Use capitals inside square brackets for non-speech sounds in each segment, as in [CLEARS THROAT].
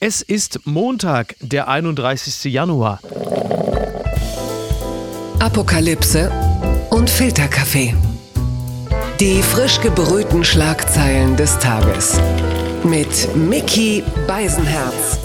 Es ist Montag, der 31. Januar. Apokalypse und Filterkaffee. Die frisch gebrühten Schlagzeilen des Tages. Mit Mickey Beisenherz.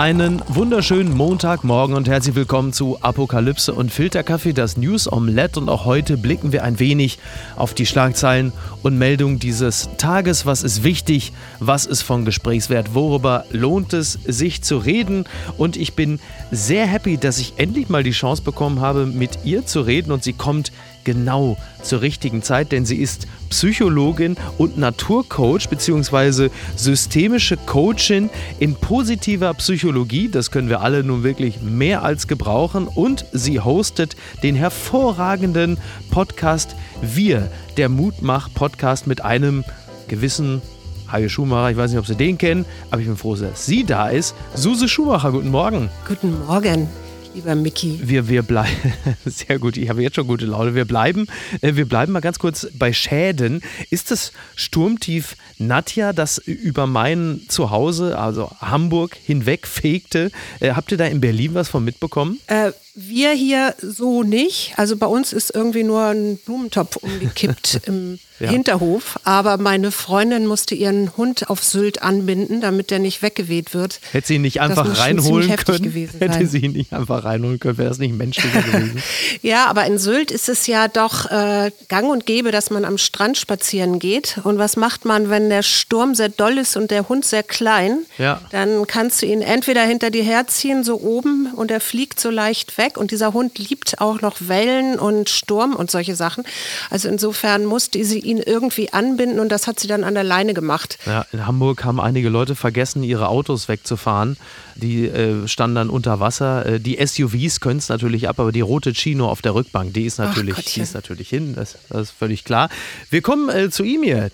Einen wunderschönen Montagmorgen und herzlich willkommen zu Apokalypse und Filterkaffee, das News Omelette. Und auch heute blicken wir ein wenig auf die Schlagzeilen und Meldungen dieses Tages. Was ist wichtig? Was ist von Gesprächswert? Worüber lohnt es sich zu reden? Und ich bin sehr happy, dass ich endlich mal die Chance bekommen habe, mit ihr zu reden. Und sie kommt genau zur richtigen Zeit, denn sie ist Psychologin und Naturcoach bzw. systemische Coachin in positiver Psychologie. Das können wir alle nun wirklich mehr als gebrauchen. Und sie hostet den hervorragenden Podcast Wir, der Mutmach-Podcast mit einem gewissen Hajo Schumacher, ich weiß nicht, ob Sie den kennen, aber ich bin froh, dass sie da ist. Suse Schumacher, guten Morgen. Guten Morgen lieber Mickey. Wir, wir bleiben, [LAUGHS] sehr gut, ich habe jetzt schon gute Laune. Wir bleiben, äh, wir bleiben mal ganz kurz bei Schäden. Ist das Sturmtief Nadja, das über mein Zuhause, also Hamburg, hinweg fegte? Äh, habt ihr da in Berlin was von mitbekommen? Äh, wir hier so nicht. Also bei uns ist irgendwie nur ein Blumentopf umgekippt [LAUGHS] im ja. Hinterhof. Aber meine Freundin musste ihren Hund auf Sylt anbinden, damit der nicht weggeweht wird. Hätte sie ihn nicht einfach reinholen können? Hätte sie ihn nicht einfach reinholen können, wäre das nicht menschlicher gewesen. [LAUGHS] ja, aber in Sylt ist es ja doch äh, gang und gäbe, dass man am Strand spazieren geht. Und was macht man, wenn der Sturm sehr doll ist und der Hund sehr klein? Ja. Dann kannst du ihn entweder hinter dir herziehen, so oben, und er fliegt so leicht weg weg. Und dieser Hund liebt auch noch Wellen und Sturm und solche Sachen. Also insofern musste sie ihn irgendwie anbinden und das hat sie dann an der Leine gemacht. Ja, in Hamburg haben einige Leute vergessen, ihre Autos wegzufahren. Die äh, standen dann unter Wasser. Äh, die SUVs können es natürlich ab, aber die rote Chino auf der Rückbank, die ist natürlich, die ist natürlich hin. Das, das, ist völlig klar. Wir kommen äh, zu ihm hier.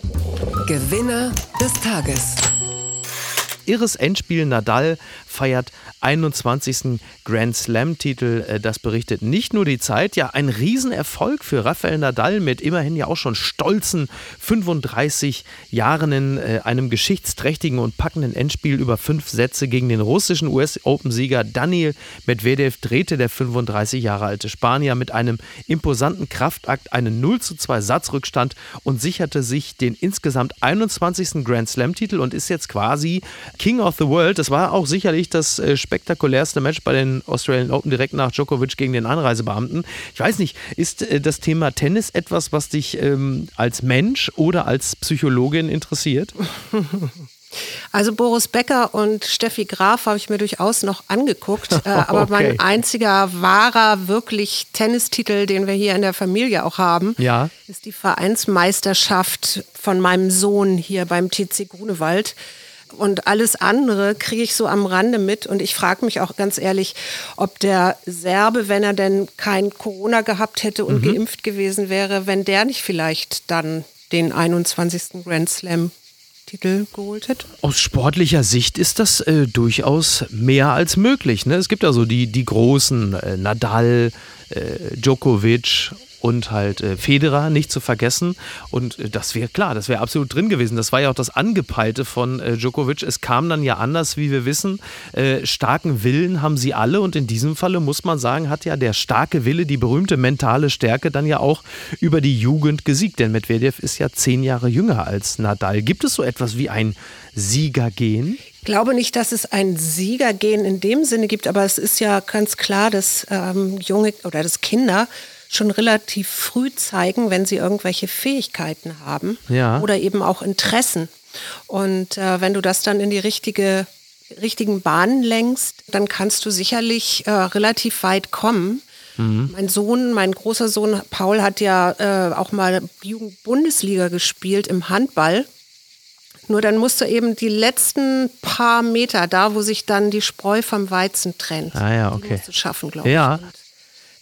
Gewinner des Tages irres Endspiel. Nadal feiert 21. Grand Slam-Titel. Äh, das berichtet nicht nur die Zeit. Ja, ein Riesenerfolg für Rafael Nadal mit immerhin ja auch schon stolzen 35 Jahren in äh, einem geschichtsträchtigen und packenden Endspiel über fünf Sätze gegen den russischen US-Open-Sieger Daniel Medvedev drehte der 35 Jahre alte Spanier mit einem imposanten Kraftakt einen 0 zu 2 Satzrückstand und sicherte sich den insgesamt 21. Grand Slam-Titel und ist jetzt quasi King of the World. Das war auch sicherlich das äh, spektakulärste Match bei den Australian Open direkt nach Djokovic gegen den Anreisebeamten. Ich weiß nicht, ist äh, das Thema Tennis etwas, was dich ähm, als Mensch oder als Psychologin interessiert? [LAUGHS] Also Boris Becker und Steffi Graf habe ich mir durchaus noch angeguckt. [LAUGHS] Äh, aber okay. mein einziger wahrer, wirklich Tennistitel, den wir hier in der Familie auch haben, ja. ist die Vereinsmeisterschaft von meinem Sohn hier beim TC Grunewald. Und alles andere kriege ich so am Rande mit. Und ich frage mich auch ganz ehrlich, ob der Serbe, wenn er denn kein Corona gehabt hätte und mhm. geimpft gewesen wäre, wenn der nicht vielleicht dann den 21. Grand Slam Titel geholt hätte? Aus sportlicher Sicht ist das äh, durchaus mehr als möglich. Ne? Es gibt also die, die großen äh, Nadal, äh, Djokovic und halt äh, Federer nicht zu vergessen. Und äh, das wäre klar, das wäre absolut drin gewesen. Das war ja auch das Angepeilte von äh, Djokovic. Es kam dann ja anders, wie wir wissen. Äh, starken Willen haben sie alle und in diesem Falle muss man sagen, hat ja der starke Wille, die berühmte mentale Stärke dann ja auch über die Jugend gesiegt. Denn Medvedev ist ja zehn Jahre jünger als Nadal. Gibt es so etwas wie ein Siegergehen? Ich glaube nicht, dass es ein Siegergehen in dem Sinne gibt, aber es ist ja ganz klar, dass ähm, junge oder dass Kinder schon relativ früh zeigen, wenn sie irgendwelche Fähigkeiten haben ja. oder eben auch Interessen. Und äh, wenn du das dann in die richtige, richtigen Bahnen lenkst, dann kannst du sicherlich äh, relativ weit kommen. Mhm. Mein Sohn, mein großer Sohn Paul hat ja äh, auch mal Jugendbundesliga gespielt im Handball. Nur dann musst du eben die letzten paar Meter, da wo sich dann die Spreu vom Weizen trennt, ah ja, okay. schaffen, glaube ja. ich. Und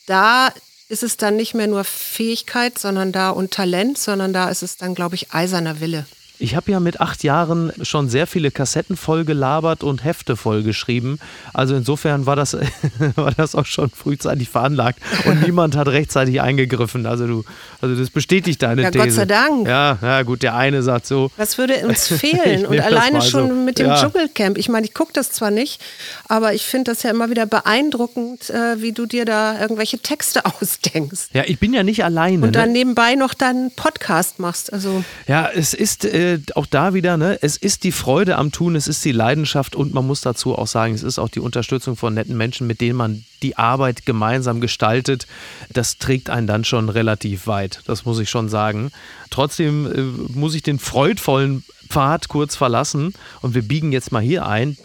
da ist es dann nicht mehr nur Fähigkeit, sondern da und Talent, sondern da ist es dann, glaube ich, eiserner Wille. Ich habe ja mit acht Jahren schon sehr viele Kassetten voll gelabert und Hefte voll geschrieben. Also insofern war das, [LAUGHS] war das auch schon frühzeitig veranlagt und [LAUGHS] niemand hat rechtzeitig eingegriffen. Also du, also das bestätigt deine ja, These. Gott sei Dank. Ja, ja, gut, der eine sagt so. Was würde uns [LAUGHS] fehlen? und alleine schon so. mit dem ja. Dschungelcamp. Ich meine, ich gucke das zwar nicht, aber ich finde das ja immer wieder beeindruckend, äh, wie du dir da irgendwelche Texte ausdenkst. Ja, ich bin ja nicht alleine. Und dann ne? nebenbei noch deinen Podcast machst. Also. Ja, es ist. Äh, auch da wieder, ne, es ist die Freude am Tun, es ist die Leidenschaft und man muss dazu auch sagen, es ist auch die Unterstützung von netten Menschen, mit denen man die Arbeit gemeinsam gestaltet. Das trägt einen dann schon relativ weit, das muss ich schon sagen. Trotzdem äh, muss ich den freudvollen Pfad kurz verlassen und wir biegen jetzt mal hier ein.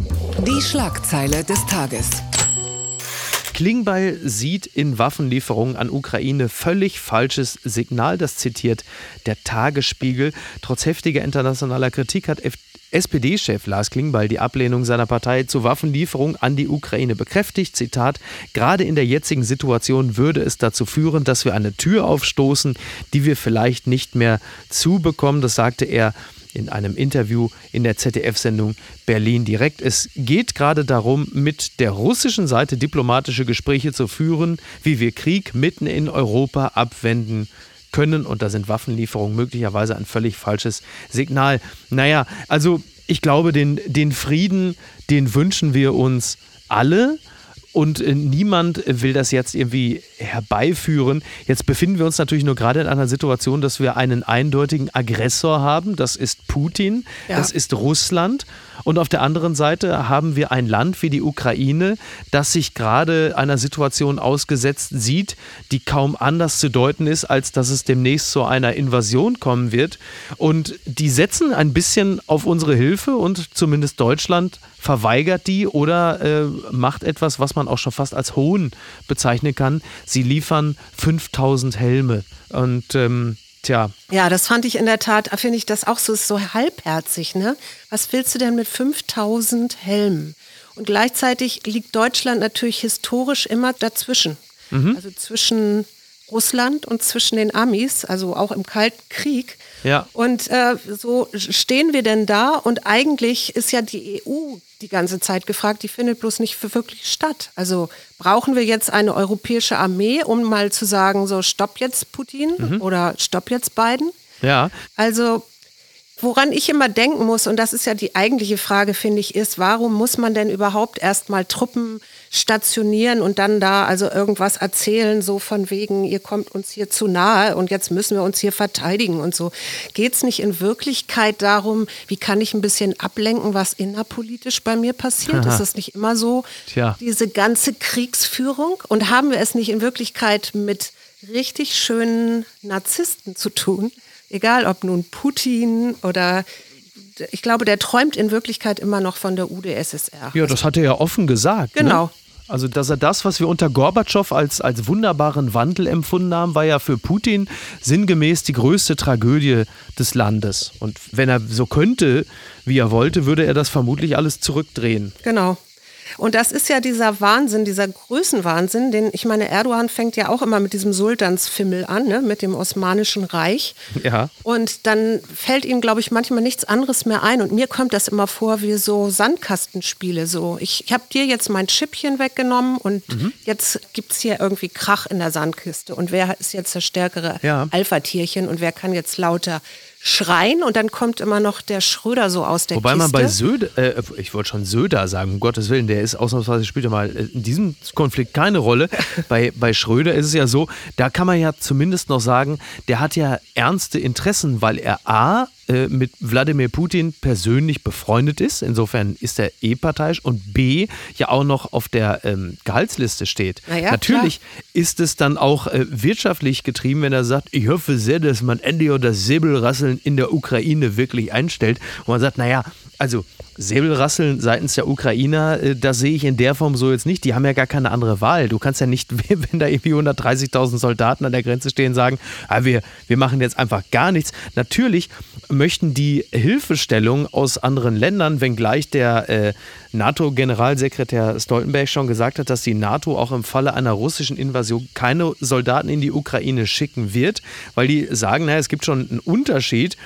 Die Schlagzeile des Tages. Klingbeil sieht in Waffenlieferungen an Ukraine völlig falsches Signal. Das zitiert der Tagesspiegel. Trotz heftiger internationaler Kritik hat SPD-Chef Lars Klingbeil die Ablehnung seiner Partei zur Waffenlieferung an die Ukraine bekräftigt. Zitat: Gerade in der jetzigen Situation würde es dazu führen, dass wir eine Tür aufstoßen, die wir vielleicht nicht mehr zubekommen. Das sagte er in einem Interview in der ZDF-Sendung Berlin direkt. Es geht gerade darum, mit der russischen Seite diplomatische Gespräche zu führen, wie wir Krieg mitten in Europa abwenden können. Und da sind Waffenlieferungen möglicherweise ein völlig falsches Signal. Naja, also ich glaube, den, den Frieden, den wünschen wir uns alle. Und äh, niemand will das jetzt irgendwie herbeiführen. Jetzt befinden wir uns natürlich nur gerade in einer Situation, dass wir einen eindeutigen Aggressor haben. Das ist Putin, ja. das ist Russland. Und auf der anderen Seite haben wir ein Land wie die Ukraine, das sich gerade einer Situation ausgesetzt sieht, die kaum anders zu deuten ist, als dass es demnächst zu einer Invasion kommen wird. Und die setzen ein bisschen auf unsere Hilfe und zumindest Deutschland verweigert die oder äh, macht etwas, was man auch schon fast als Hohn bezeichnen kann. Sie liefern 5000 Helme. Und ähm, Tja. Ja, das fand ich in der Tat, finde ich das auch so, so halbherzig. Ne? Was willst du denn mit 5000 Helmen? Und gleichzeitig liegt Deutschland natürlich historisch immer dazwischen. Mhm. Also zwischen Russland und zwischen den Amis, also auch im Kalten Krieg. Ja. Und äh, so stehen wir denn da und eigentlich ist ja die EU die ganze Zeit gefragt, die findet bloß nicht für wirklich statt. Also brauchen wir jetzt eine europäische Armee, um mal zu sagen, so stopp jetzt Putin mhm. oder stopp jetzt Biden? Ja. Also Woran ich immer denken muss, und das ist ja die eigentliche Frage, finde ich, ist, warum muss man denn überhaupt erstmal Truppen stationieren und dann da also irgendwas erzählen, so von wegen, ihr kommt uns hier zu nahe und jetzt müssen wir uns hier verteidigen und so. Geht es nicht in Wirklichkeit darum, wie kann ich ein bisschen ablenken, was innerpolitisch bei mir passiert? Aha. Ist das nicht immer so, Tja. diese ganze Kriegsführung? Und haben wir es nicht in Wirklichkeit mit richtig schönen Narzissten zu tun? Egal ob nun Putin oder ich glaube, der träumt in Wirklichkeit immer noch von der UdSSR. Ja, das hat er ja offen gesagt. Ne? Genau. Ne? Also, dass er das, was wir unter Gorbatschow als, als wunderbaren Wandel empfunden haben, war ja für Putin sinngemäß die größte Tragödie des Landes. Und wenn er so könnte, wie er wollte, würde er das vermutlich alles zurückdrehen. Genau. Und das ist ja dieser Wahnsinn, dieser Größenwahnsinn, den ich meine, Erdogan fängt ja auch immer mit diesem Sultansfimmel an, ne, mit dem Osmanischen Reich. Ja. Und dann fällt ihm, glaube ich, manchmal nichts anderes mehr ein. Und mir kommt das immer vor wie so Sandkastenspiele. So, ich, ich habe dir jetzt mein Chippchen weggenommen und mhm. jetzt gibt es hier irgendwie Krach in der Sandkiste. Und wer ist jetzt das stärkere ja. Alpha-Tierchen und wer kann jetzt lauter schreien und dann kommt immer noch der Schröder so aus der Wobei Kiste. man bei Söder, äh, ich wollte schon Söder sagen, um Gottes Willen, der ist ausnahmsweise später mal in diesem Konflikt keine Rolle. [LAUGHS] bei, bei Schröder ist es ja so, da kann man ja zumindest noch sagen, der hat ja ernste Interessen, weil er A, äh, mit Wladimir Putin persönlich befreundet ist. Insofern ist er eh parteiisch und B ja auch noch auf der ähm, Gehaltsliste steht. Ja, Natürlich klar. ist es dann auch äh, wirtschaftlich getrieben, wenn er sagt, ich hoffe sehr, dass man endlich das Säbelrasseln in der Ukraine wirklich einstellt. Und man sagt, naja, also Säbelrasseln seitens der Ukrainer, äh, das sehe ich in der Form so jetzt nicht. Die haben ja gar keine andere Wahl. Du kannst ja nicht, [LAUGHS] wenn da irgendwie 130.000 Soldaten an der Grenze stehen, sagen, ah, wir, wir machen jetzt einfach gar nichts. Natürlich möchten die Hilfestellung aus anderen Ländern, wenngleich der äh, NATO-Generalsekretär Stoltenberg schon gesagt hat, dass die NATO auch im Falle einer russischen Invasion keine Soldaten in die Ukraine schicken wird, weil die sagen, naja, es gibt schon einen Unterschied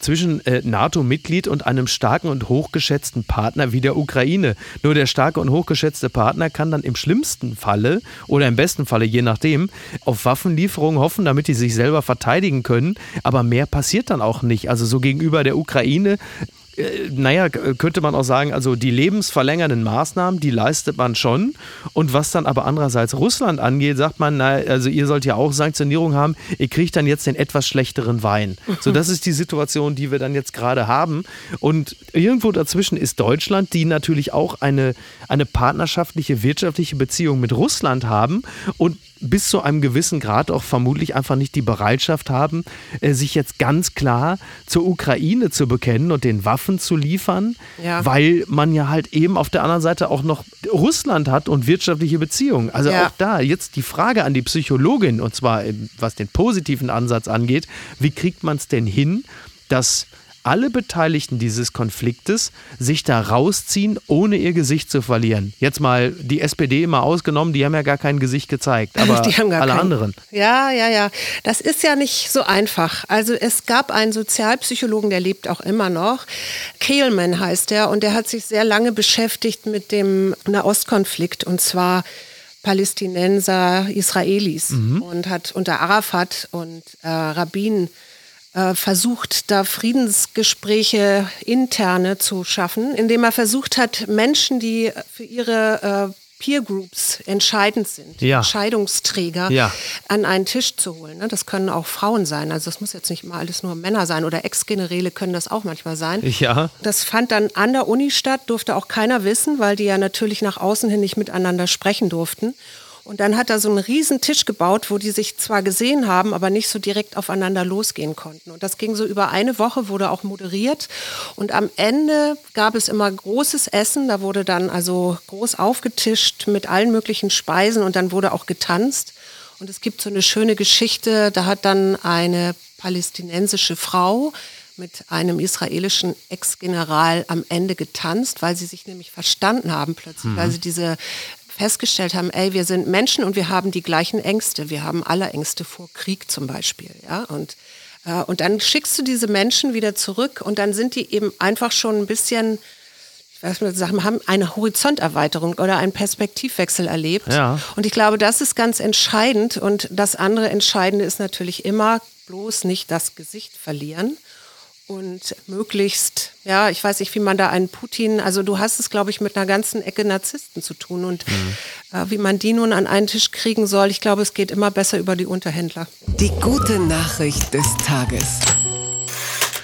zwischen äh, NATO-Mitglied und einem starken und hochgeschätzten Partner wie der Ukraine. Nur der starke und hochgeschätzte Partner kann dann im schlimmsten Falle oder im besten Falle, je nachdem, auf Waffenlieferungen hoffen, damit die sich selber verteidigen können. Aber mehr passiert dann auch nicht. Also so gegenüber der Ukraine naja, könnte man auch sagen, also die lebensverlängernden Maßnahmen, die leistet man schon. Und was dann aber andererseits Russland angeht, sagt man, na, also ihr sollt ja auch Sanktionierung haben, ihr kriegt dann jetzt den etwas schlechteren Wein. So, [LAUGHS] das ist die Situation, die wir dann jetzt gerade haben. Und irgendwo dazwischen ist Deutschland, die natürlich auch eine, eine partnerschaftliche, wirtschaftliche Beziehung mit Russland haben und bis zu einem gewissen Grad auch vermutlich einfach nicht die Bereitschaft haben, äh, sich jetzt ganz klar zur Ukraine zu bekennen und den Waffen zu liefern, ja. weil man ja halt eben auf der anderen Seite auch noch Russland hat und wirtschaftliche Beziehungen. Also ja. auch da jetzt die Frage an die Psychologin, und zwar was den positiven Ansatz angeht, wie kriegt man es denn hin, dass alle Beteiligten dieses Konfliktes sich da rausziehen, ohne ihr Gesicht zu verlieren. Jetzt mal die SPD immer ausgenommen, die haben ja gar kein Gesicht gezeigt, [LAUGHS] aber alle kein, anderen. Ja, ja, ja. Das ist ja nicht so einfach. Also es gab einen Sozialpsychologen, der lebt auch immer noch. Kehlman heißt er und der hat sich sehr lange beschäftigt mit dem Nahostkonflikt und zwar Palästinenser, Israelis mhm. und hat unter Arafat und äh, Rabin versucht, da Friedensgespräche interne zu schaffen, indem er versucht hat, Menschen, die für ihre äh, Peer Groups entscheidend sind, ja. Entscheidungsträger, ja. an einen Tisch zu holen. Ne? Das können auch Frauen sein. Also das muss jetzt nicht mal alles nur Männer sein oder Ex-Generäle können das auch manchmal sein. Ja. Das fand dann an der Uni statt, durfte auch keiner wissen, weil die ja natürlich nach außen hin nicht miteinander sprechen durften. Und dann hat er so einen riesen Tisch gebaut, wo die sich zwar gesehen haben, aber nicht so direkt aufeinander losgehen konnten. Und das ging so über eine Woche, wurde auch moderiert. Und am Ende gab es immer großes Essen. Da wurde dann also groß aufgetischt mit allen möglichen Speisen und dann wurde auch getanzt. Und es gibt so eine schöne Geschichte, da hat dann eine palästinensische Frau mit einem israelischen Ex-General am Ende getanzt, weil sie sich nämlich verstanden haben plötzlich, mhm. weil sie diese festgestellt haben, ey, wir sind Menschen und wir haben die gleichen Ängste. Wir haben alle Ängste vor Krieg zum Beispiel. Ja? Und, äh, und dann schickst du diese Menschen wieder zurück und dann sind die eben einfach schon ein bisschen, ich weiß nicht, sagen, haben eine Horizonterweiterung oder einen Perspektivwechsel erlebt. Ja. Und ich glaube, das ist ganz entscheidend. Und das andere Entscheidende ist natürlich immer bloß nicht das Gesicht verlieren und möglichst, ja, ich weiß nicht, wie man da einen Putin, also du hast es, glaube ich, mit einer ganzen Ecke Narzissten zu tun und mhm. äh, wie man die nun an einen Tisch kriegen soll, ich glaube, es geht immer besser über die Unterhändler. Die gute Nachricht des Tages.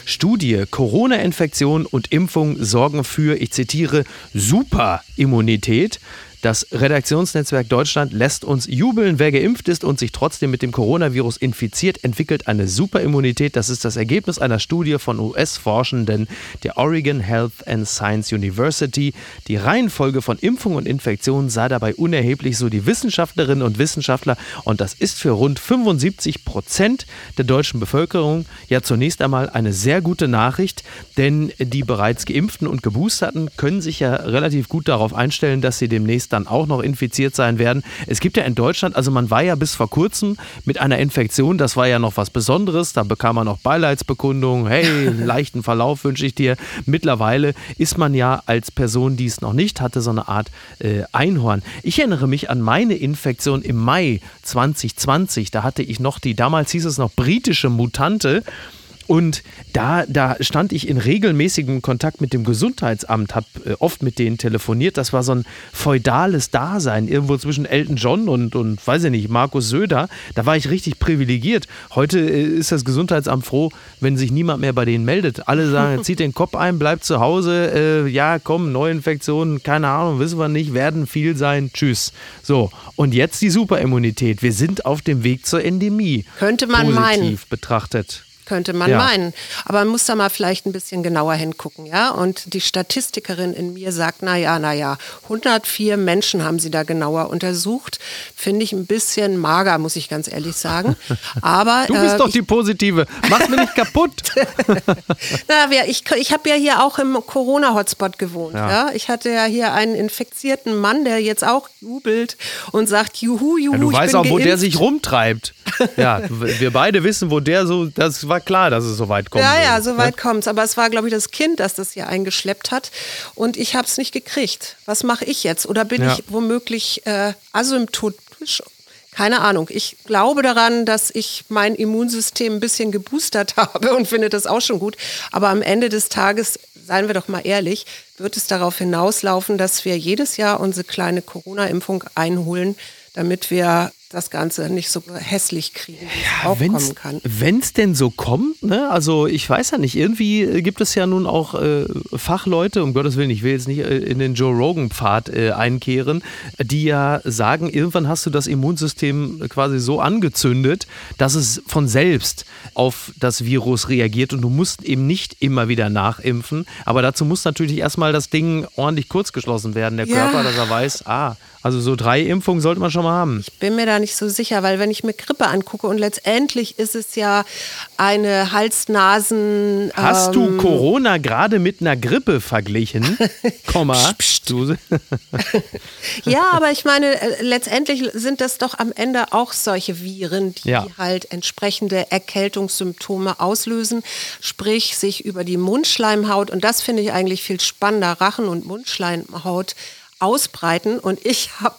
Studie, Corona-Infektion und Impfung sorgen für, ich zitiere, Superimmunität. Das Redaktionsnetzwerk Deutschland lässt uns jubeln. Wer geimpft ist und sich trotzdem mit dem Coronavirus infiziert, entwickelt eine Superimmunität. Das ist das Ergebnis einer Studie von US-Forschenden der Oregon Health and Science University. Die Reihenfolge von Impfung und Infektion sei dabei unerheblich, so die Wissenschaftlerinnen und Wissenschaftler. Und das ist für rund 75 Prozent der deutschen Bevölkerung ja zunächst einmal eine sehr gute Nachricht, denn die bereits geimpften und geboosterten können sich ja relativ gut darauf einstellen, dass sie demnächst dann auch noch infiziert sein werden. Es gibt ja in Deutschland, also man war ja bis vor kurzem mit einer Infektion, das war ja noch was Besonderes, da bekam man noch Beileidsbekundungen, hey, [LAUGHS] leichten Verlauf wünsche ich dir. Mittlerweile ist man ja als Person, die es noch nicht hatte, so eine Art äh, Einhorn. Ich erinnere mich an meine Infektion im Mai 2020, da hatte ich noch die, damals hieß es noch britische Mutante. Und da, da stand ich in regelmäßigem Kontakt mit dem Gesundheitsamt, habe äh, oft mit denen telefoniert. Das war so ein feudales Dasein, irgendwo zwischen Elton John und, und weiß ich nicht, Markus Söder. Da war ich richtig privilegiert. Heute äh, ist das Gesundheitsamt froh, wenn sich niemand mehr bei denen meldet. Alle sagen, [LAUGHS] zieht den Kopf ein, bleibt zu Hause. Äh, ja, komm, Neuinfektionen, keine Ahnung, wissen wir nicht, werden viel sein. Tschüss. So, und jetzt die Superimmunität. Wir sind auf dem Weg zur Endemie. Könnte man Positiv meinen. betrachtet könnte man ja. meinen. Aber man muss da mal vielleicht ein bisschen genauer hingucken, ja. Und die Statistikerin in mir sagt, na ja, na ja, 104 Menschen haben sie da genauer untersucht. Finde ich ein bisschen mager, muss ich ganz ehrlich sagen. [LAUGHS] Aber du bist äh, doch die Positive. Mach's mir nicht kaputt. [LAUGHS] na, ich, ich habe ja hier auch im Corona-Hotspot gewohnt. Ja. ja. Ich hatte ja hier einen infizierten Mann, der jetzt auch jubelt und sagt, juhu, juhu. Ja, du weißt auch, geimpft. wo der sich rumtreibt. Ja, [LAUGHS] wir beide wissen, wo der so, das war war klar, dass es so weit kommt. Ja, ja, so weit ne? kommt es. Aber es war, glaube ich, das Kind, das das hier eingeschleppt hat. Und ich habe es nicht gekriegt. Was mache ich jetzt? Oder bin ja. ich womöglich äh, asymptotisch keine Ahnung. Ich glaube daran, dass ich mein Immunsystem ein bisschen geboostert [LAUGHS] habe und finde das auch schon gut. Aber am Ende des Tages, seien wir doch mal ehrlich, wird es darauf hinauslaufen, dass wir jedes Jahr unsere kleine Corona-Impfung einholen, damit wir das Ganze nicht so hässlich kriegen, wie ja, kommen kann. Wenn es denn so kommt, ne? also ich weiß ja nicht, irgendwie gibt es ja nun auch äh, Fachleute, um Gottes Willen, ich will jetzt nicht äh, in den Joe Rogan-Pfad äh, einkehren, die ja sagen, irgendwann hast du das Immunsystem quasi so angezündet, dass es von selbst auf das Virus reagiert und du musst eben nicht immer wieder nachimpfen, aber dazu muss natürlich erstmal das Ding ordentlich kurzgeschlossen werden, der Körper, ja. dass er weiß, ah, also so drei Impfungen sollte man schon mal haben. Ich bin mir da nicht so sicher, weil wenn ich mir Grippe angucke und letztendlich ist es ja eine Hals-Nasen. Hast ähm, du Corona gerade mit einer Grippe verglichen? [LAUGHS] Komma. [LAUGHS] ja, aber ich meine, äh, letztendlich sind das doch am Ende auch solche Viren, die ja. halt entsprechende Erkältungssymptome auslösen, sprich sich über die Mundschleimhaut und das finde ich eigentlich viel spannender, Rachen- und Mundschleimhaut ausbreiten. Und ich habe,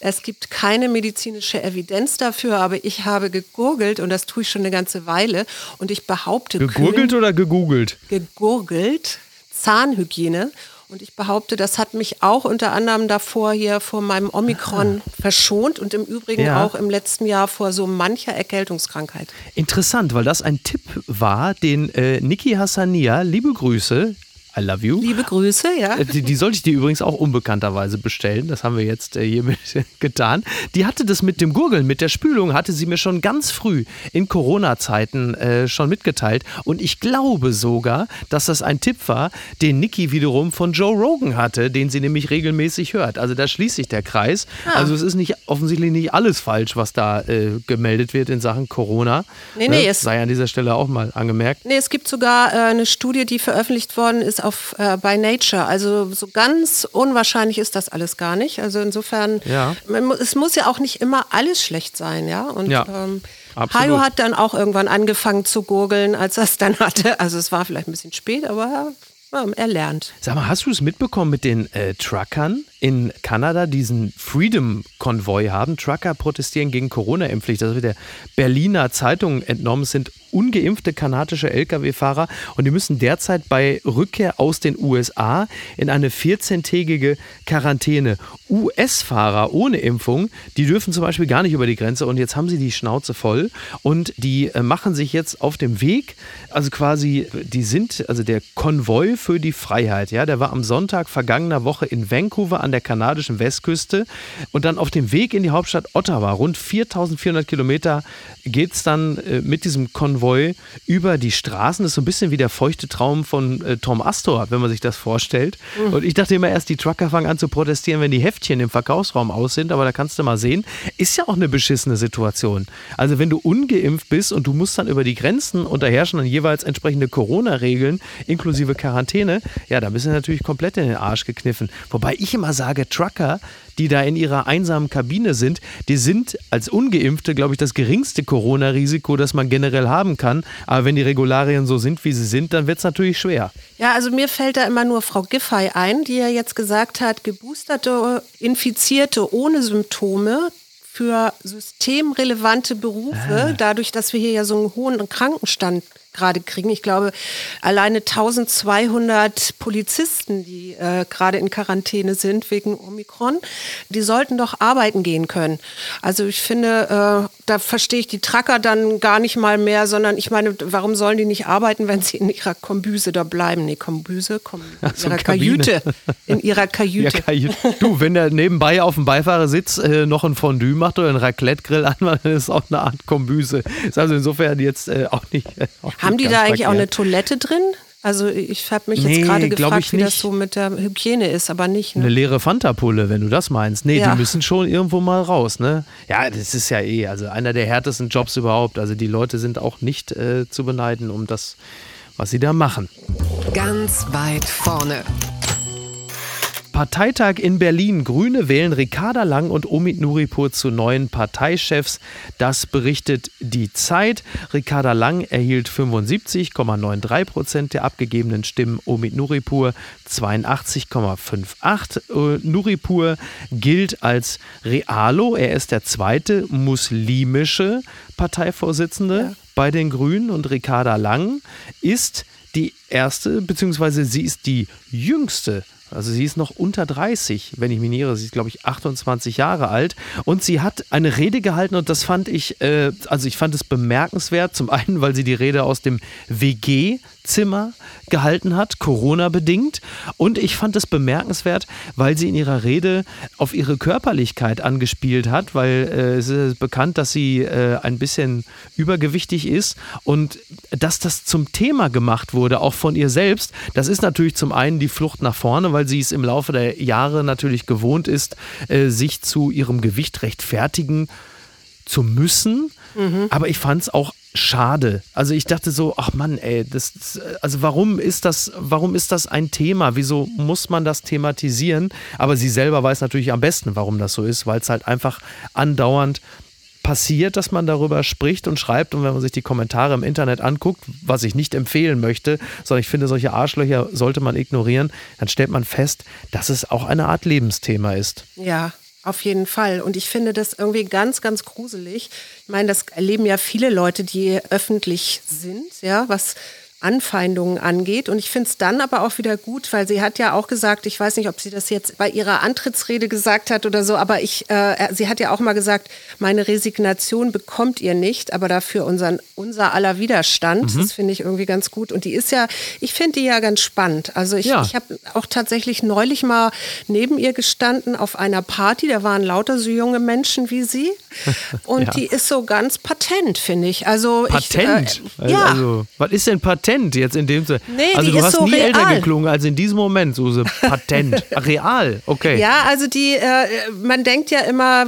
es gibt keine medizinische Evidenz dafür, aber ich habe gegurgelt und das tue ich schon eine ganze Weile. Und ich behaupte. Gegurgelt oder gegoogelt? Gegurgelt. Zahnhygiene. Und ich behaupte, das hat mich auch unter anderem davor hier vor meinem Omikron ah. verschont und im Übrigen ja. auch im letzten Jahr vor so mancher Erkältungskrankheit. Interessant, weil das ein Tipp war, den äh, Niki Hassania, liebe Grüße, I love you. Liebe Grüße, ja. Äh, die, die sollte ich dir übrigens auch unbekannterweise bestellen. Das haben wir jetzt äh, hiermit [LAUGHS] getan. Die hatte das mit dem Gurgeln, mit der Spülung, hatte sie mir schon ganz früh in Corona-Zeiten äh, schon mitgeteilt. Und ich glaube sogar, dass das ein Tipp war, den Niki wiederum von Joe Rogan hatte, den sie nämlich regelmäßig hört. Also da schließt sich der Kreis. Ah. Also es ist nicht offensichtlich nicht alles falsch, was da äh, gemeldet wird in Sachen Corona. Nee, nee. Ne? Sei an dieser Stelle auch mal angemerkt. Nee, es gibt sogar äh, eine Studie, die veröffentlicht worden ist auf äh, by Nature. Also so ganz unwahrscheinlich ist das alles gar nicht. Also insofern, ja. man, es muss ja auch nicht immer alles schlecht sein, ja. Und ja. Ähm, Hajo hat dann auch irgendwann angefangen zu gurgeln, als er es dann hatte. Also es war vielleicht ein bisschen spät, aber ja, er lernt. Sag mal, hast du es mitbekommen mit den äh, Truckern? In Kanada diesen Freedom-Konvoi haben. Trucker protestieren gegen Corona-Impfpflicht. Das wird der Berliner Zeitung entnommen. Es sind ungeimpfte kanadische Lkw-Fahrer und die müssen derzeit bei Rückkehr aus den USA in eine 14-tägige Quarantäne. US-Fahrer ohne Impfung, die dürfen zum Beispiel gar nicht über die Grenze und jetzt haben sie die Schnauze voll und die äh, machen sich jetzt auf dem Weg, also quasi, die sind, also der Konvoi für die Freiheit, ja, der war am Sonntag vergangener Woche in Vancouver an der kanadischen Westküste und dann auf dem Weg in die Hauptstadt Ottawa, rund 4400 Kilometer, geht es dann äh, mit diesem Konvoi über die Straßen. Das ist so ein bisschen wie der feuchte Traum von äh, Tom Astor, wenn man sich das vorstellt. Mhm. Und ich dachte immer erst, die Trucker fangen an zu protestieren, wenn die Heftchen im Verkaufsraum aus sind, aber da kannst du mal sehen, ist ja auch eine beschissene Situation. Also wenn du ungeimpft bist und du musst dann über die Grenzen und da herrschen dann jeweils entsprechende Corona-Regeln inklusive Quarantäne, ja, da bist du natürlich komplett in den Arsch gekniffen. Wobei ich immer sage, Trucker, die da in ihrer einsamen Kabine sind, die sind als Ungeimpfte, glaube ich, das geringste Corona-Risiko, das man generell haben kann. Aber wenn die Regularien so sind, wie sie sind, dann wird es natürlich schwer. Ja, also mir fällt da immer nur Frau Giffey ein, die ja jetzt gesagt hat, geboosterte Infizierte ohne Symptome für systemrelevante Berufe, ah. dadurch, dass wir hier ja so einen hohen Krankenstand gerade kriegen. Ich glaube, alleine 1200 Polizisten, die äh, gerade in Quarantäne sind wegen Omikron, die sollten doch arbeiten gehen können. Also ich finde, äh, da verstehe ich die Tracker dann gar nicht mal mehr, sondern ich meine, warum sollen die nicht arbeiten, wenn sie in ihrer Kombüse da bleiben? Nee, Kombüse, Kom [LAUGHS] in so, ihrer Kabine. Kajüte. In ihrer [LAUGHS] Kajüte. Ja, Kajüte. Du, wenn der nebenbei auf dem Beifahrersitz äh, noch ein Fondue macht oder einen Raclette-Grill anmacht, dann ist auch eine Art Kombüse. Ist also insofern jetzt äh, auch nicht. Äh, auch Haben die da eigentlich verkehrt. auch eine Toilette drin? Also ich habe mich nee, jetzt gerade gefragt, wie das so mit der Hygiene ist, aber nicht. Ne? Eine leere Fanta-Pulle, wenn du das meinst. Nee, ja. die müssen schon irgendwo mal raus, ne? Ja, das ist ja eh, also einer der härtesten Jobs überhaupt. Also die Leute sind auch nicht äh, zu beneiden um das, was sie da machen. Ganz weit vorne. Parteitag in Berlin. Grüne wählen Ricarda Lang und Omid Nuripur zu neuen Parteichefs. Das berichtet die Zeit. Ricarda Lang erhielt 75,93 Prozent der abgegebenen Stimmen, Omid Nuripur 82,58. Äh, Nuripur gilt als Realo. Er ist der zweite muslimische Parteivorsitzende ja. bei den Grünen und Ricarda Lang ist die erste, beziehungsweise sie ist die jüngste also sie ist noch unter 30, wenn ich mich nicht irre. Sie ist, glaube ich, 28 Jahre alt. Und sie hat eine Rede gehalten und das fand ich, äh, also ich fand es bemerkenswert. Zum einen, weil sie die Rede aus dem WG Zimmer gehalten hat, Corona-bedingt. Und ich fand es bemerkenswert, weil sie in ihrer Rede auf ihre Körperlichkeit angespielt hat, weil äh, es ist bekannt, dass sie äh, ein bisschen übergewichtig ist und dass das zum Thema gemacht wurde, auch von ihr selbst. Das ist natürlich zum einen die Flucht nach vorne, weil sie es im Laufe der Jahre natürlich gewohnt ist, äh, sich zu ihrem Gewicht rechtfertigen zu müssen. Mhm. Aber ich fand es auch schade. Also ich dachte so, ach Mann, ey, das, also warum ist das, warum ist das ein Thema? Wieso muss man das thematisieren? Aber sie selber weiß natürlich am besten, warum das so ist, weil es halt einfach andauernd passiert, dass man darüber spricht und schreibt und wenn man sich die Kommentare im Internet anguckt, was ich nicht empfehlen möchte, sondern ich finde, solche Arschlöcher sollte man ignorieren, dann stellt man fest, dass es auch eine Art Lebensthema ist. Ja, auf jeden Fall. Und ich finde das irgendwie ganz, ganz gruselig. Ich meine, das erleben ja viele Leute, die öffentlich sind, ja, was Anfeindungen angeht. Und ich finde es dann aber auch wieder gut, weil sie hat ja auch gesagt, ich weiß nicht, ob sie das jetzt bei ihrer Antrittsrede gesagt hat oder so, aber ich, äh, sie hat ja auch mal gesagt, meine Resignation bekommt ihr nicht, aber dafür unseren, unser aller Widerstand. Mhm. Das finde ich irgendwie ganz gut. Und die ist ja, ich finde die ja ganz spannend. Also ich, ja. ich habe auch tatsächlich neulich mal neben ihr gestanden auf einer Party, da waren lauter so junge Menschen wie sie. [LAUGHS] Und ja. die ist so ganz patent, finde ich. Also patent? Ich, äh, ja. Also, was ist denn patent? Jetzt in dem Sinne. Nee, also du hast so nie real. älter geklungen als in diesem Moment, Suse. Patent. [LAUGHS] real, okay. Ja, also die, äh, man denkt ja immer,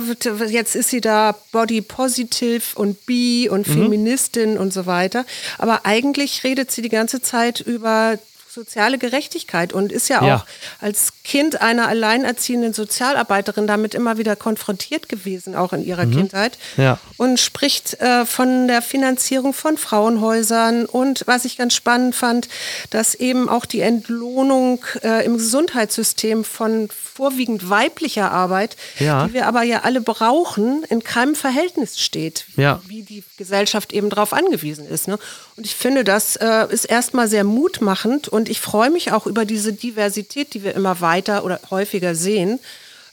jetzt ist sie da Body Positive und Bi und mhm. Feministin und so weiter. Aber eigentlich redet sie die ganze Zeit über soziale Gerechtigkeit und ist ja auch ja. als Kind einer alleinerziehenden Sozialarbeiterin damit immer wieder konfrontiert gewesen, auch in ihrer mhm. Kindheit. Ja. Und spricht äh, von der Finanzierung von Frauenhäusern und was ich ganz spannend fand, dass eben auch die Entlohnung äh, im Gesundheitssystem von vorwiegend weiblicher Arbeit, ja. die wir aber ja alle brauchen, in keinem Verhältnis steht, wie die Gesellschaft eben darauf angewiesen ist. Ne? Und ich finde, das äh, ist erstmal sehr mutmachend und ich freue mich auch über diese Diversität, die wir immer weiter oder häufiger sehen.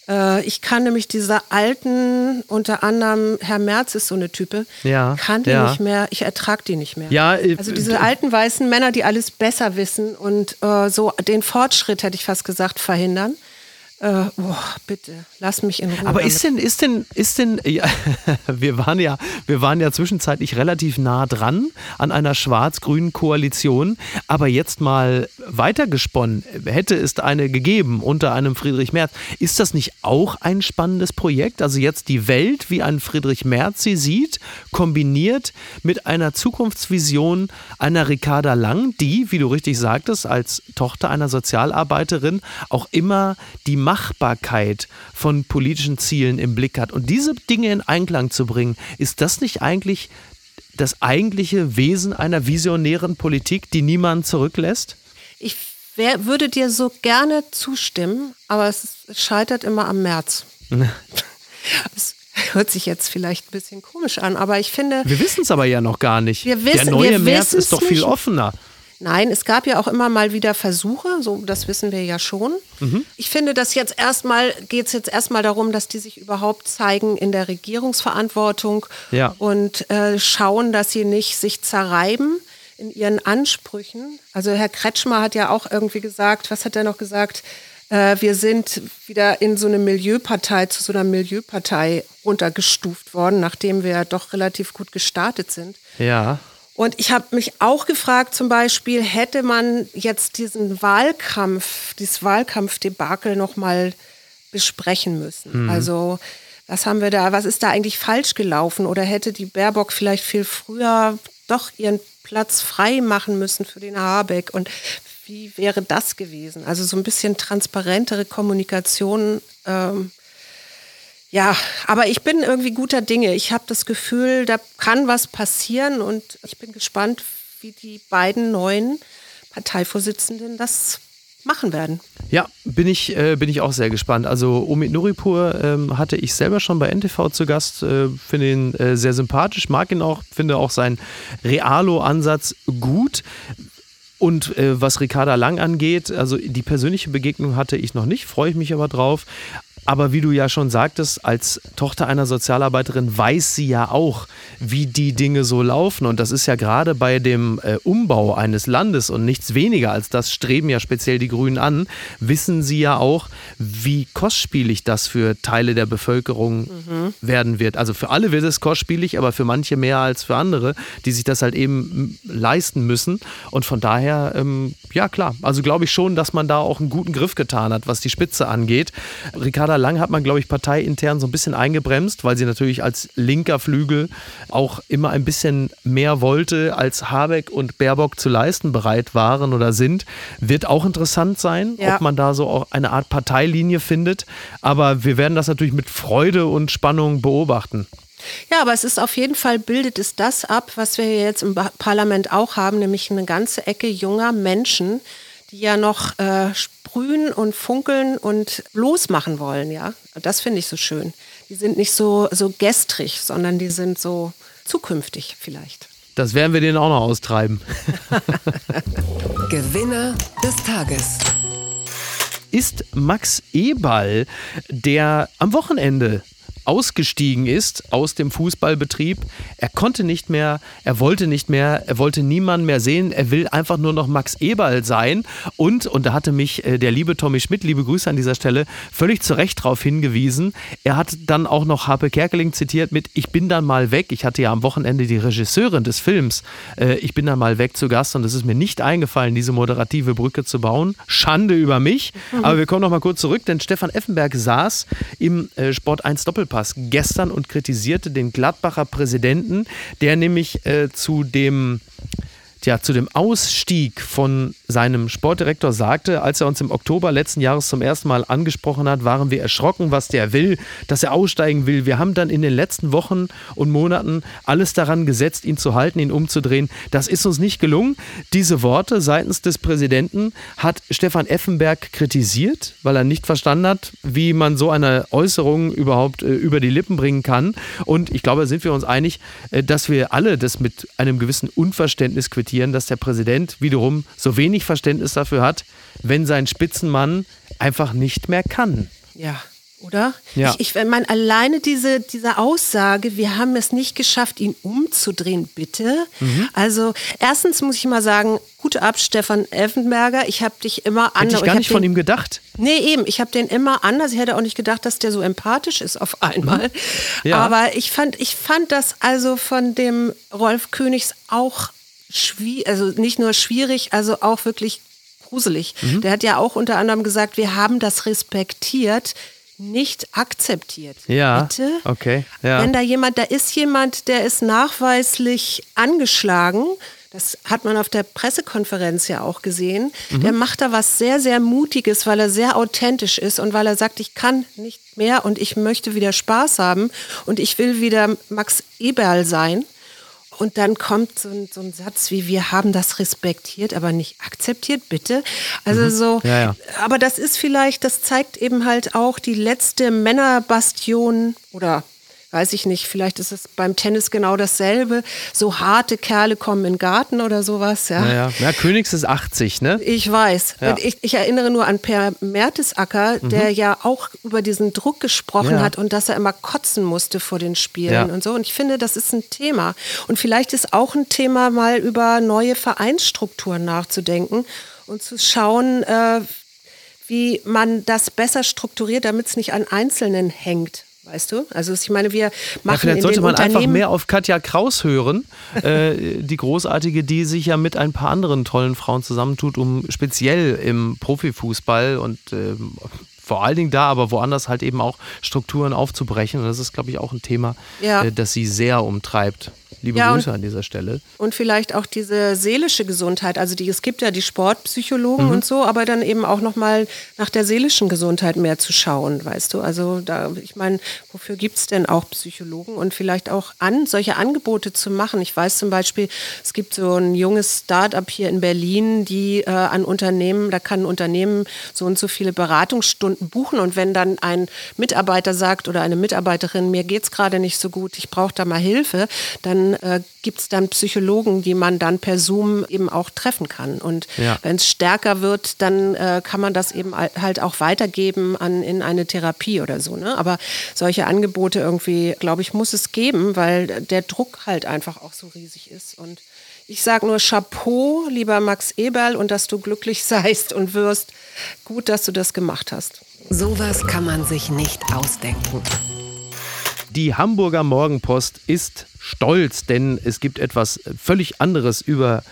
Äh, ich kann nämlich diese alten, unter anderem Herr Merz ist so eine Type, ja, kann die ja. nicht mehr, ich ertrage die nicht mehr. Ja, äh, also diese alten weißen Männer, die alles besser wissen und äh, so den Fortschritt, hätte ich fast gesagt, verhindern. Äh, oh, bitte, lass mich in Ruhe. Aber ist denn, ist denn, ist denn, [LAUGHS] ja, wir waren ja, wir waren ja zwischenzeitlich relativ nah dran an einer schwarz-grünen Koalition. Aber jetzt mal weitergesponnen, hätte es eine gegeben unter einem Friedrich Merz. Ist das nicht auch ein spannendes Projekt? Also jetzt die Welt, wie ein Friedrich Merz sie sieht, kombiniert mit einer Zukunftsvision einer Ricarda Lang, die, wie du richtig sagtest, als Tochter einer Sozialarbeiterin auch immer die Machbarkeit von politischen Zielen im Blick hat. Und diese Dinge in Einklang zu bringen, ist das nicht eigentlich das eigentliche Wesen einer visionären Politik, die niemand zurücklässt? Ich wär, würde dir so gerne zustimmen, aber es scheitert immer am März. [LAUGHS] Es hört sich jetzt vielleicht ein bisschen komisch an, aber ich finde. Wir wissen es aber ja noch gar nicht. Wir wissen, Der neue März ist doch viel offener. Nein, es gab ja auch immer mal wieder Versuche, so das wissen wir ja schon. Mhm. Ich finde, dass jetzt erstmal geht es jetzt erstmal darum, dass die sich überhaupt zeigen in der Regierungsverantwortung ja. und äh, schauen, dass sie nicht sich zerreiben in ihren Ansprüchen. Also Herr Kretschmer hat ja auch irgendwie gesagt, was hat er noch gesagt? Äh, wir sind wieder in so eine Milieupartei, zu so einer Milieupartei runtergestuft worden, nachdem wir doch relativ gut gestartet sind. Ja. Und ich habe mich auch gefragt, zum Beispiel, hätte man jetzt diesen Wahlkampf, dieses Wahlkampfdebakel nochmal besprechen müssen? Mhm. Also, was haben wir da, was ist da eigentlich falsch gelaufen? Oder hätte die Baerbock vielleicht viel früher doch ihren Platz frei machen müssen für den Habeck? Und wie wäre das gewesen? Also so ein bisschen transparentere Kommunikation. Ähm, ja, aber ich bin irgendwie guter Dinge. Ich habe das Gefühl, da kann was passieren und ich bin gespannt, wie die beiden neuen Parteivorsitzenden das machen werden. Ja, bin ich, äh, bin ich auch sehr gespannt. Also Omid Nuripur ähm, hatte ich selber schon bei NTV zu Gast, äh, finde ihn äh, sehr sympathisch, mag ihn auch, finde auch seinen Realo-Ansatz gut. Und äh, was Ricarda Lang angeht, also die persönliche Begegnung hatte ich noch nicht, freue ich mich aber drauf. Aber wie du ja schon sagtest, als Tochter einer Sozialarbeiterin weiß sie ja auch, wie die Dinge so laufen. Und das ist ja gerade bei dem äh, Umbau eines Landes und nichts weniger als das streben ja speziell die Grünen an, wissen sie ja auch, wie kostspielig das für Teile der Bevölkerung mhm. werden wird. Also für alle wird es kostspielig, aber für manche mehr als für andere, die sich das halt eben leisten müssen. Und von daher, ähm, ja klar, also glaube ich schon, dass man da auch einen guten Griff getan hat, was die Spitze angeht. Ricarda Lang hat man, glaube ich, parteiintern so ein bisschen eingebremst, weil sie natürlich als linker Flügel auch immer ein bisschen mehr wollte, als Habeck und Baerbock zu leisten bereit waren oder sind. Wird auch interessant sein, ja. ob man da so auch eine Art Parteilinie findet. Aber wir werden das natürlich mit Freude und Spannung beobachten. Ja, aber es ist auf jeden Fall, bildet es das ab, was wir jetzt im Parlament auch haben, nämlich eine ganze Ecke junger Menschen, die ja noch äh, sprühen und funkeln und losmachen wollen, ja. Das finde ich so schön. Die sind nicht so, so gestrig, sondern die sind so zukünftig vielleicht. Das werden wir denen auch noch austreiben. [LAUGHS] Gewinner des Tages ist Max Eberl, der am Wochenende ausgestiegen ist aus dem Fußballbetrieb. Er konnte nicht mehr, er wollte nicht mehr, er wollte niemanden mehr sehen. Er will einfach nur noch Max Eberl sein. Und, und da hatte mich äh, der liebe Tommy Schmidt, liebe Grüße an dieser Stelle, völlig zu Recht darauf hingewiesen. Er hat dann auch noch Harpe Kerkeling zitiert mit Ich bin dann mal weg. Ich hatte ja am Wochenende die Regisseurin des Films äh, Ich bin dann mal weg zu Gast und es ist mir nicht eingefallen, diese moderative Brücke zu bauen. Schande über mich. Mhm. Aber wir kommen noch mal kurz zurück, denn Stefan Effenberg saß im äh, Sport 1 Doppelpass Pass gestern und kritisierte den Gladbacher Präsidenten, der nämlich äh, zu dem ja, zu dem Ausstieg von seinem Sportdirektor sagte, als er uns im Oktober letzten Jahres zum ersten Mal angesprochen hat, waren wir erschrocken, was der will, dass er aussteigen will. Wir haben dann in den letzten Wochen und Monaten alles daran gesetzt, ihn zu halten, ihn umzudrehen. Das ist uns nicht gelungen. Diese Worte seitens des Präsidenten hat Stefan Effenberg kritisiert, weil er nicht verstanden hat, wie man so eine Äußerung überhaupt äh, über die Lippen bringen kann. Und ich glaube, sind wir uns einig, äh, dass wir alle das mit einem gewissen Unverständnis quittieren akzeptieren, dass der Präsident wiederum so wenig Verständnis dafür hat, wenn sein Spitzenmann einfach nicht mehr kann. Ja, oder? Ja. Ich, ich meine, alleine diese, diese Aussage, wir haben es nicht geschafft, ihn umzudrehen, bitte. Mhm. Also, erstens muss ich mal sagen, gute ab, Stefan Effenberger. Ich habe dich immer anders. Hätte ich gar nicht von ihm gedacht. Nee, eben. Ich habe den immer anders. Ich hätte auch nicht gedacht, dass der so empathisch ist auf einmal. Mhm. Ja. Aber ich fand, ich fand das also von dem Rolf Königs auch schwierig, also nicht nur schwierig, also auch wirklich gruselig. Mhm. Der hat ja auch unter anderem gesagt, wir haben das respektiert, nicht akzeptiert. Ja. Bitte? Okay. Ja. Wenn da jemand, da ist jemand, der ist nachweislich angeschlagen. Das hat man auf der Pressekonferenz ja auch gesehen. Mhm. Der macht da was sehr, sehr Mutiges, weil er sehr authentisch ist und weil er sagt, ich kann nicht mehr und ich möchte wieder Spaß haben und ich will wieder Max Eberl sein. Und dann kommt so ein, so ein, Satz wie, wir haben das respektiert, aber nicht akzeptiert, bitte. Also mhm. so, ja, ja. aber das ist vielleicht, das zeigt eben halt auch die letzte Männerbastion oder weiß ich nicht, vielleicht ist es beim Tennis genau dasselbe. So harte Kerle kommen in den Garten oder sowas. Ja, ja, ja. Königs ist 80, ne? Ich weiß. Ja. Ich, ich, erinnere nur an Per Mertesacker, mhm. der ja auch über diesen Druck gesprochen ja. hat und dass er immer kotzen musste vor den Spielen und so. Und ich finde, das ist ein Thema. Und vielleicht ist auch ein Thema, mal über neue Vereinsstrukturen nachzudenken und zu schauen, äh, wie man das besser strukturiert, damit es nicht an Einzelnen hängt. Weißt du? Also ich meine, wir machen. Ja, vielleicht sollte man einfach mehr auf Katja Kraus hören, äh, die großartige, die sich ja mit ein paar anderen tollen Frauen zusammentut, um speziell im Profifußball und äh, vor allen Dingen da, aber woanders halt eben auch Strukturen aufzubrechen. Und das ist, glaube ich, auch ein Thema, ja. äh, das sie sehr umtreibt. Liebe ja, Grüße an dieser Stelle. Und vielleicht auch diese seelische Gesundheit. Also die, es gibt ja die Sportpsychologen mhm. und so, aber dann eben auch nochmal nach der seelischen Gesundheit mehr zu schauen, weißt du. Also da, ich meine, wofür gibt es denn auch Psychologen und vielleicht auch an, solche Angebote zu machen. Ich weiß zum Beispiel, es gibt so ein junges Start-up hier in Berlin, die äh, an Unternehmen, da kann ein Unternehmen so und so viele Beratungsstunden buchen und wenn dann ein Mitarbeiter sagt oder eine Mitarbeiterin, mir geht es gerade nicht so gut, ich brauche da mal Hilfe, dann äh, gibt es dann Psychologen, die man dann per Zoom eben auch treffen kann. Und ja. wenn es stärker wird, dann äh, kann man das eben halt auch weitergeben an, in eine Therapie oder so. Ne? Aber solche Angebote irgendwie, glaube ich, muss es geben, weil der Druck halt einfach auch so riesig ist. Und ich sage nur Chapeau, lieber Max Eberl, und dass du glücklich [LAUGHS] seist und wirst. Gut, dass du das gemacht hast. Sowas kann man sich nicht ausdenken. Die Hamburger Morgenpost ist stolz, denn es gibt etwas völlig anderes über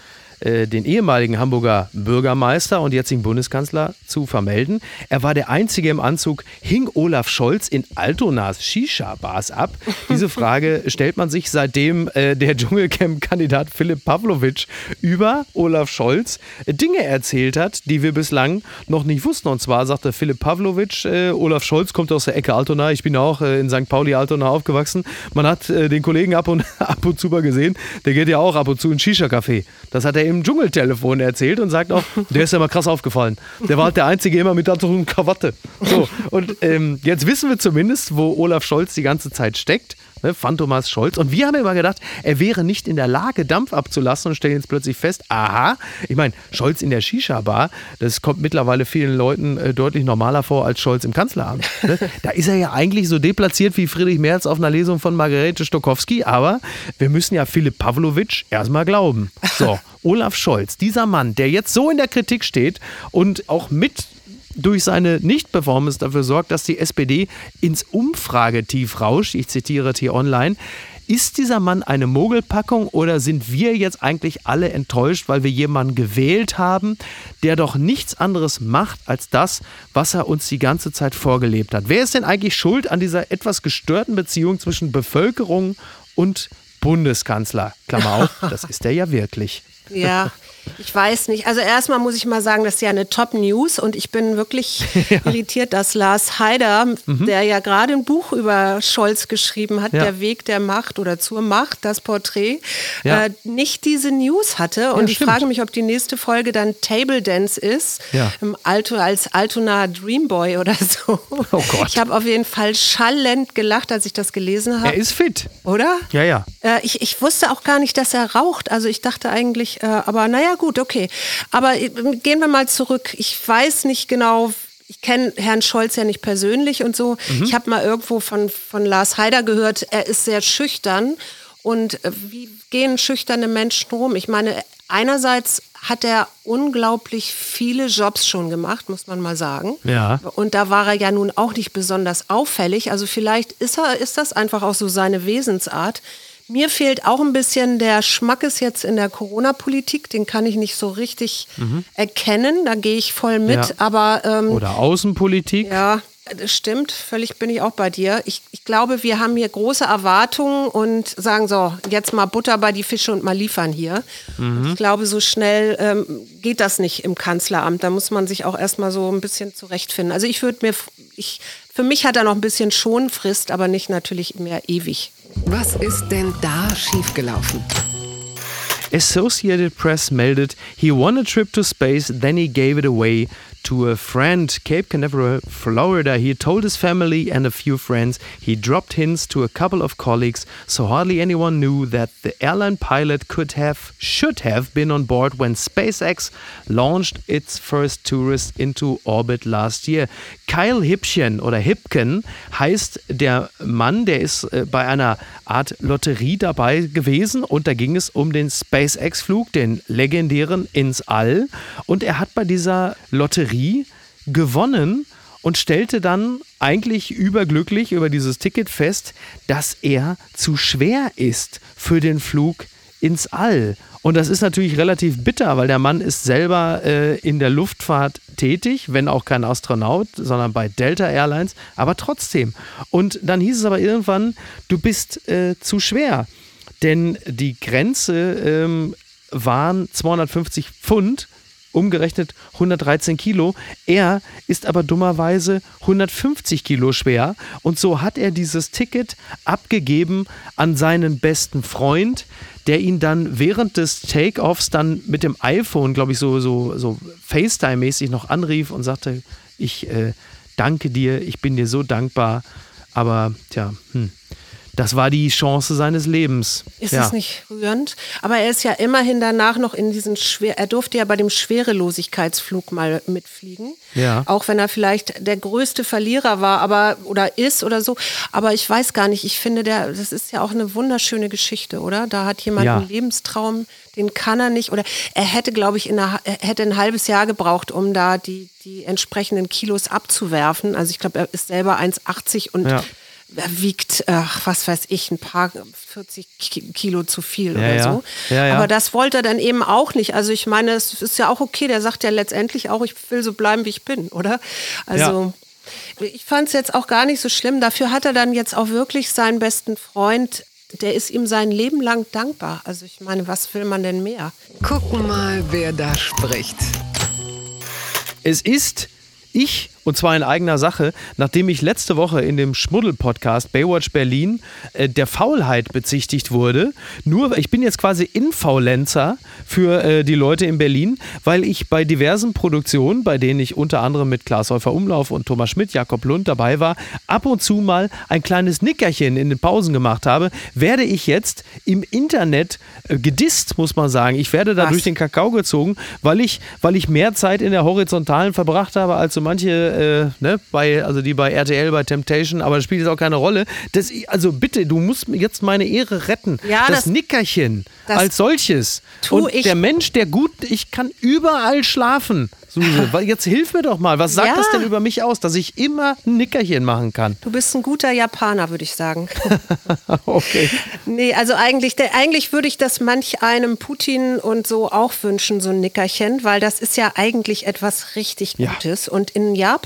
äh, den ehemaligen Hamburger Bürgermeister und jetzigen Bundeskanzler zu vermelden. Er war der Einzige im Anzug, hing Olaf Scholz in Altonas Shisha-Bars ab. Diese [LAUGHS] Frage stellt man sich seitdem äh, der Dschungelcamp-Kandidat Philipp Pavlovic über Olaf Scholz Dinge erzählt hat, die wir bislang noch nicht wussten. Und zwar sagte Philipp Pavlovic, äh, Olaf Scholz kommt aus der Ecke Altona. Ich bin auch äh, in St. Pauli Altona aufgewachsen. Man hat äh, den Kollegen ab und, [LAUGHS] ab und zu mal gesehen. Der geht ja auch ab und zu in Shisha-Café. Das hat er im Dschungeltelefon erzählt und sagt auch, [LAUGHS] der ist ja mal krass aufgefallen. Der war halt der Einzige immer mit Anzug und Krawatte. So, und ähm, jetzt wissen wir zumindest, wo Olaf Scholz die ganze Zeit steckt ne, Phantomas Scholz. Und wir haben immer gedacht, er wäre nicht in der Lage, Dampf abzulassen und stellen jetzt plötzlich fest, aha, ich meine, Scholz in der Shisha-Bar, das kommt mittlerweile vielen Leuten äh, deutlich normaler vor als Scholz im Kanzleramt. Ne? [LAUGHS] Da ist er ja eigentlich so deplatziert wie Friedrich Merz auf einer Lesung von Margarete Stokowski, aber wir müssen ja Philipp Pavlovic erstmal glauben. So, [LAUGHS] Olaf Scholz, dieser Mann, der jetzt so in der Kritik steht und auch mit durch seine Nicht-Performance dafür sorgt, dass die SPD ins Umfragetief rauscht. Ich zitiere T-Online. Ist dieser Mann eine Mogelpackung oder sind wir jetzt eigentlich alle enttäuscht, weil wir jemanden gewählt haben, der doch nichts anderes macht als das, was er uns die ganze Zeit vorgelebt hat? Wer ist denn eigentlich schuld an dieser etwas gestörten Beziehung zwischen Bevölkerung und Bundeskanzler? Klammer auf, [LAUGHS] das ist er ja wirklich. Ja, ich weiß nicht. Also erstmal muss ich mal sagen, das ist ja eine Top-News und ich bin wirklich [LAUGHS] ja. irritiert, dass Lars Haider, mhm. der ja gerade ein Buch über Scholz geschrieben hat, ja. Der Weg der Macht oder zur Macht, das Porträt, ja. äh, nicht diese News hatte. Und ich stimmt. frage mich, ob die nächste Folge dann Table Dance ist, im Alto, als Altona Dreamboy oder [LAUGHS] so. Oh Gott. Ich habe auf jeden Fall schallend gelacht, als ich das gelesen habe. Er ist fit. Oder? Ja, ja. Äh, ich, ich wusste auch gar nicht, dass er raucht. Also ich dachte eigentlich, äh, aber naja, gut, okay. Aber äh, gehen wir mal zurück. Ich weiß nicht genau, ich kenne Herrn Scholz ja nicht persönlich und so. Mhm. Ich habe mal irgendwo von, von Lars Haider gehört, er ist sehr schüchtern. Und äh, wie gehen schüchterne Menschen rum? Ich meine, einerseits hat er unglaublich viele Jobs schon gemacht, muss man mal sagen. Ja. Und da war er ja nun auch nicht besonders auffällig. Also vielleicht ist er, ist das einfach auch so seine Wesensart. Mir fehlt auch ein bisschen der Schmackes jetzt in der Corona-Politik. Den kann ich nicht so richtig mhm. erkennen. Da gehe ich voll mit. Ja. Aber, ähm, Oder Außenpolitik. Ja, das stimmt. Völlig bin ich auch bei dir. Ich, ich glaube, wir haben hier große Erwartungen und sagen so, jetzt mal Butter bei die Fische und mal liefern hier. Mhm. Ich glaube, so schnell ähm, geht das nicht im Kanzleramt. Da muss man sich auch erstmal so ein bisschen zurechtfinden. Also ich würde mir, ich, für mich hat er noch ein bisschen Schonfrist, aber nicht natürlich mehr ewig. Was ist denn da schiefgelaufen? Associated Press meldet, he won a trip to space, then he gave it away to a friend, Cape Canaveral, Florida. He told his family and a few friends. He dropped hints to a couple of colleagues, so hardly anyone knew that the airline pilot could have, should have been on board when SpaceX launched its first tourist into orbit last year. Kyle Hipchen oder Hipken heißt der Mann, der ist äh, bei einer Art Lotterie dabei gewesen und da ging es um den SpaceX-Flug, den legendären ins All. Und er hat bei dieser Lotterie Lotterie gewonnen und stellte dann eigentlich überglücklich über dieses Ticket fest, dass er zu schwer ist für den Flug ins All. Und das ist natürlich relativ bitter, weil der Mann ist selber äh, in der Luftfahrt tätig, wenn auch kein Astronaut, sondern bei Delta Airlines, aber trotzdem. Und dann hieß es aber irgendwann, du bist äh, zu schwer. denn die Grenze ähm, waren 250 Pfund umgerechnet 113 Kilo. Er ist aber dummerweise 150 Kilo schwer. Und so hat er dieses Ticket abgegeben an seinen besten Freund, der ihn dann während des Take-Offs dann mit dem iPhone, glaube ich, so, so, so FaceTime-mäßig noch anrief und sagte, ich äh, danke dir, ich bin dir so dankbar, aber tja, hm das war die Chance seines Lebens. Ist ja. es nicht rührend? Aber er ist ja immerhin danach noch in diesen schwer, er durfte ja bei dem Schwerelosigkeitsflug mal mitfliegen. Ja. Auch wenn er vielleicht der größte Verlierer war, aber oder ist oder so. Aber ich weiß gar nicht, ich finde, der, das ist ja auch eine wunderschöne Geschichte, oder? Da hat jemand ja. einen Lebenstraum, den kann er nicht. Oder er hätte, glaube ich, in einer, er hätte ein halbes Jahr gebraucht, um da die, die entsprechenden Kilos abzuwerfen. Also ich glaube, er ist selber 1,80 und ja wiegt, ach, was weiß ich, ein paar 40 Kilo zu viel ja, oder ja. so. Ja, Aber das wollte er dann eben auch nicht. Also ich meine, es ist ja auch okay, der sagt ja letztendlich auch, ich will so bleiben, wie ich bin, oder? Also ich fand es jetzt auch gar nicht so schlimm. Dafür hat er dann jetzt auch wirklich seinen besten Freund der ist ihm sein Leben lang dankbar. Also ich meine, was will man denn mehr? Gucken mal, wer da spricht. Es ist ich und zwar in eigener Sache, nachdem ich letzte Woche in dem Schmuddel-Podcast Baywatch Berlin äh, der Faulheit bezichtigt wurde. Nur, ich bin jetzt quasi Infaulenzer für äh, die Leute in Berlin, weil ich bei diversen Produktionen, bei denen ich unter anderem mit Klaas Häufer Umlauf und Thomas Schmidt, Jakob Lund dabei war, ab und zu mal ein kleines Nickerchen in den Pausen gemacht habe, werde ich jetzt im Internet äh, gedisst, muss man sagen. Ich werde da Was? durch den Kakao gezogen, weil ich, weil ich mehr Zeit in der Horizontalen verbracht habe als so manche äh, ne, bei, also die bei RTL, bei Temptation, aber das spielt jetzt auch keine Rolle. Das, also bitte, du musst jetzt meine Ehre retten. Ja, das, das Nickerchen das als solches. Und der Mensch, der gut, ich kann überall schlafen. Suse, [LAUGHS] jetzt hilf mir doch mal. Was sagt ja. das denn über mich aus, dass ich immer ein Nickerchen machen kann? Du bist ein guter Japaner, würde ich sagen. [LAUGHS] okay. Nee, also eigentlich, eigentlich würde ich das manch einem Putin und so auch wünschen, so ein Nickerchen, weil das ist ja eigentlich etwas richtig Gutes. Ja. Und in Japan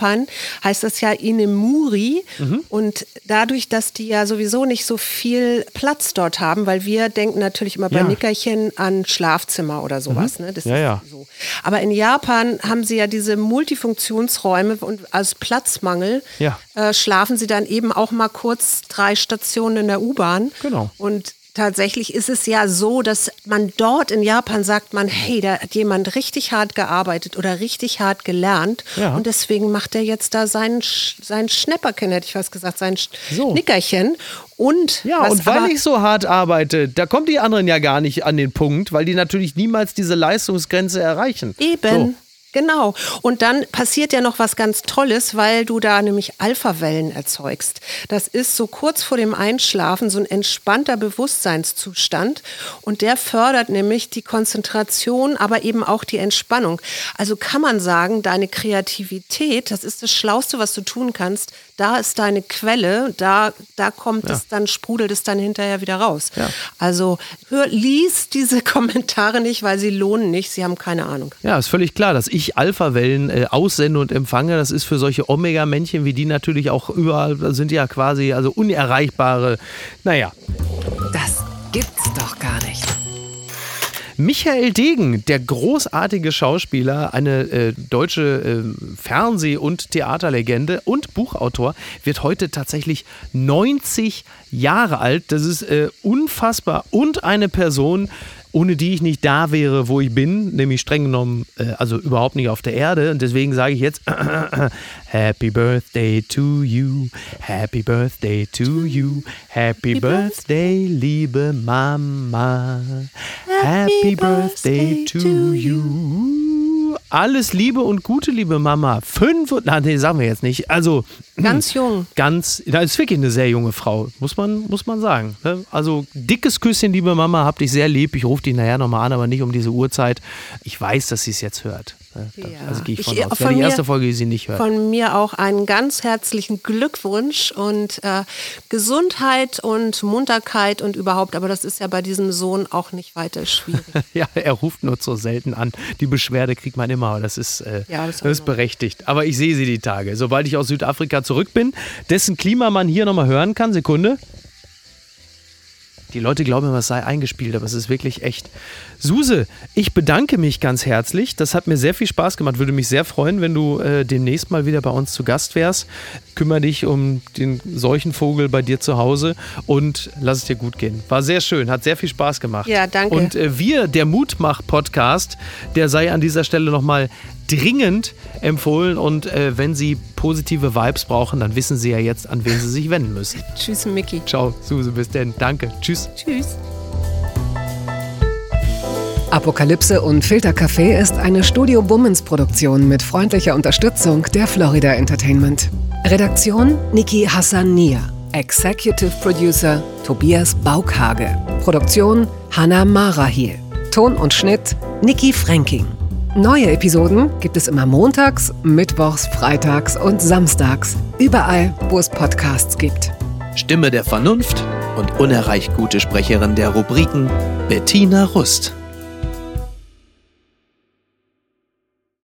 heißt das ja Inemuri. Mhm. Und dadurch, dass die ja sowieso nicht so viel Platz dort haben, weil wir denken natürlich immer bei ja. Nickerchen an Schlafzimmer oder sowas. Mhm. Ne? Das ja, ja. So. Aber in Japan haben haben sie ja diese Multifunktionsräume und als Platzmangel ja. äh, schlafen sie dann eben auch mal kurz drei Stationen in der U-Bahn. Genau. Und tatsächlich ist es ja so, dass man dort in Japan sagt man, hey, da hat jemand richtig hart gearbeitet oder richtig hart gelernt ja. und deswegen macht er jetzt da sein, sein Schnäpperchen, hätte ich fast gesagt, sein so. Nickerchen. Und ja, und weil ich so hart arbeite, da kommen die anderen ja gar nicht an den Punkt, weil die natürlich niemals diese Leistungsgrenze erreichen. Eben. So. Genau. Und dann passiert ja noch was ganz Tolles, weil du da nämlich Alphawellen erzeugst. Das ist so kurz vor dem Einschlafen so ein entspannter Bewusstseinszustand und der fördert nämlich die Konzentration, aber eben auch die Entspannung. Also kann man sagen, deine Kreativität, das ist das Schlauste, was du tun kannst. Da ist deine Quelle, da, da kommt ja. es dann, sprudelt es dann hinterher wieder raus. Ja. Also hör, lies diese [LAUGHS] Kommentare nicht, weil sie lohnen nicht, sie haben keine Ahnung. Ja, ist völlig klar, dass ich ich Alpha-Wellen äh, aussende und empfange, das ist für solche Omega-Männchen wie die natürlich auch überall, sind ja quasi also unerreichbare, naja. Das gibt's doch gar nicht. Michael Degen, der großartige Schauspieler, eine äh, deutsche äh, Fernseh- und Theaterlegende und Buchautor, wird heute tatsächlich 90 Jahre alt. Das ist äh, unfassbar. Und eine Person, ohne die ich nicht da wäre, wo ich bin, nämlich streng genommen, äh, also überhaupt nicht auf der Erde. Und deswegen sage ich jetzt [COUGHS] Happy Birthday to you, Happy Birthday to you, Happy Birthday, liebe Mama, Happy Birthday to you alles Liebe und Gute, liebe Mama. Fünf und, nein, nee, sagen wir jetzt nicht. Also. [CLEARS THROAT] Ganz jung. Ganz, das ist wirklich eine sehr junge Frau, muss man, muss man sagen. Ne? Also, dickes Küsschen, liebe Mama, hab dich sehr lieb. Ich rufe dich nachher nochmal an, aber nicht um diese Uhrzeit. Ich weiß, dass sie es jetzt hört. Ja. Also gehe ich von ich, aus. Von die erste Folge, die sie nicht hört. Von mir auch einen ganz herzlichen Glückwunsch und äh, Gesundheit und Munterkeit und überhaupt. Aber das ist ja bei diesem Sohn auch nicht weiter schwierig. [LAUGHS] ja, er ruft nur so selten an. Die Beschwerde kriegt man immer. Das ist, äh, ja, das, das ist berechtigt. Aber ich sehe sie die Tage. Sobald ich aus Südafrika zurück bin, dessen Klima man hier nochmal hören kann. Sekunde. Die Leute glauben immer, es sei eingespielt, aber es ist wirklich echt. Suse, ich bedanke mich ganz herzlich. Das hat mir sehr viel Spaß gemacht. Würde mich sehr freuen, wenn du äh, demnächst mal wieder bei uns zu Gast wärst. Kümmere dich um den Seuchenvogel bei dir zu Hause und lass es dir gut gehen. War sehr schön, hat sehr viel Spaß gemacht. Ja, danke. Und äh, wir, der Mutmach-Podcast, der sei an dieser Stelle nochmal dringend empfohlen. Und äh, wenn Sie positive Vibes brauchen, dann wissen Sie ja jetzt, an wen Sie sich wenden müssen. [LAUGHS] Tschüss, Mickey. Ciao, Suse, bis denn. Danke. Tschüss. Tschüss. Apokalypse und Filtercafé ist eine Studio Bummens Produktion mit freundlicher Unterstützung der Florida Entertainment. Redaktion Niki Hassania. Executive Producer Tobias Baukhage. Produktion Hanna Marahiel. Ton und Schnitt Niki Fränking. Neue Episoden gibt es immer montags, mittwochs, freitags und samstags. Überall, wo es Podcasts gibt. Stimme der Vernunft und unerreicht gute Sprecherin der Rubriken Bettina Rust.